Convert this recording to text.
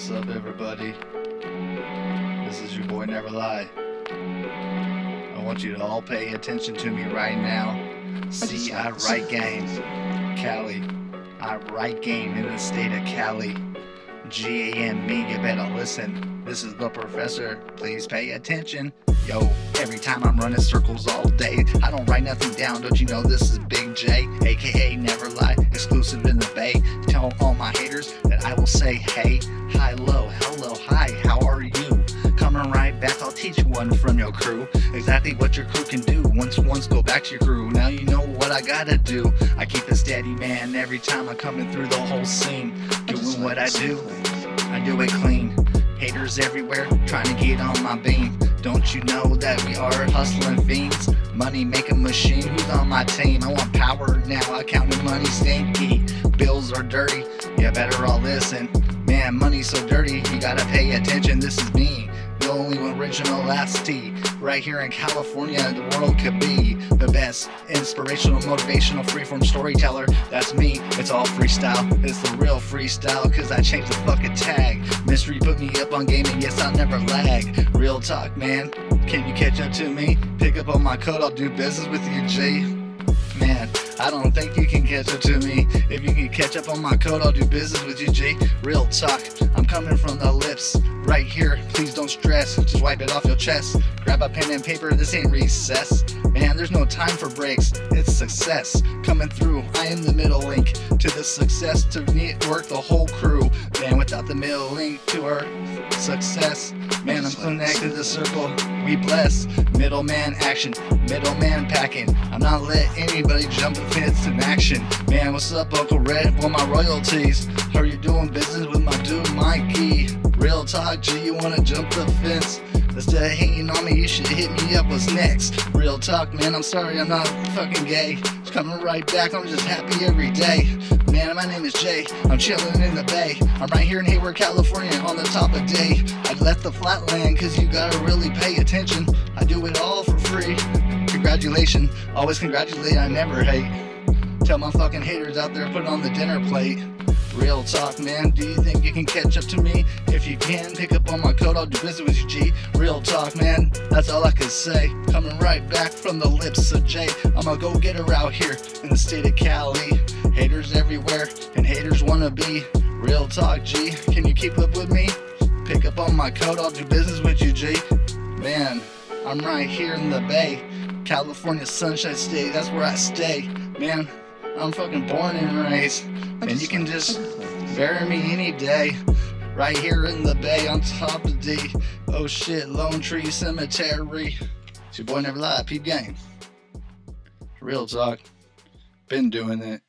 What's up, everybody? This is your boy Never Lie. I want you to all pay attention to me right now. See, I write games. Cali. I write game in the state of Cali. G A M me, you better listen. This is the professor. Please pay attention. Yo, every time I'm running circles all day, I don't write nothing down. Don't you know this is Big J, aka Never Lie, exclusive in the Bay. Tell all my haters will say, hey, hi, low, hello, hi, how are you? Coming right back, I'll teach you one from your crew exactly what your crew can do. Once, once, go back to your crew. Now you know what I gotta do. I keep it steady, man, every time I'm coming through the whole scene. Doing what I do, I do it clean. Haters everywhere trying to get on my beam. Don't you know that we are hustling fiends? Money making machine, who's on my team? I want power now, I counting money stinky. Bills are dirty, you better all listen. Man, money's so dirty, you gotta pay attention. This is me, the only original last Right here in California, the world could be the best inspirational, motivational, freeform storyteller. That's me. It's all freestyle. It's the real freestyle, cause I changed the fucking tag. Mystery put me up on gaming, yes, I'll never lag. Real talk, man. Can you catch up to me? Pick up on my code, I'll do business with you, G. I don't think you can catch up to me. If you can catch up on my code, I'll do business with you, G. Real talk, I'm coming from the lips. Right here, please don't stress. Just wipe it off your chest. Grab a pen and paper, this ain't recess. Man, there's no time for breaks. It's success coming through. I am the middle link to the success to network the whole crew. Man, without the middle link to our success, man, I'm connected to the circle. We bless middleman action, middleman packing. I'm not letting anybody jump the fence in action. Man, what's up, Uncle Red? Want my royalties? Are you doing business with my dude Mikey? Real talk, G, you wanna jump the fence? Instead of hating on me, you should hit me up. What's next? Real talk, man. I'm sorry, I'm not fucking gay. Just coming right back. I'm just happy every day. Man, my name is Jay. I'm chilling in the bay. I'm right here in Hayward, California, on the top of day. I left the flatland, cause you gotta really pay attention. I do it all for free. Congratulations. Always congratulate, I never hate. Tell my fucking haters out there, put it on the dinner plate. Real talk, man. Do you think you can catch up to me? If you can, pick up on my code. I'll do business with you, G. Real talk, man. That's all I can say. Coming right back from the lips of Jay. I'm a go getter out here in the state of Cali. Haters everywhere, and haters wanna be. Real talk, G. Can you keep up with me? Pick up on my code. I'll do business with you, G. Man, I'm right here in the Bay. California Sunshine State. That's where I stay. Man, I'm fucking born and raised. And you can just bury me any day. Right here in the bay on top D. Oh shit, Lone Tree Cemetery. It's your boy Never Lie, Peep Game. Real talk. Been doing it.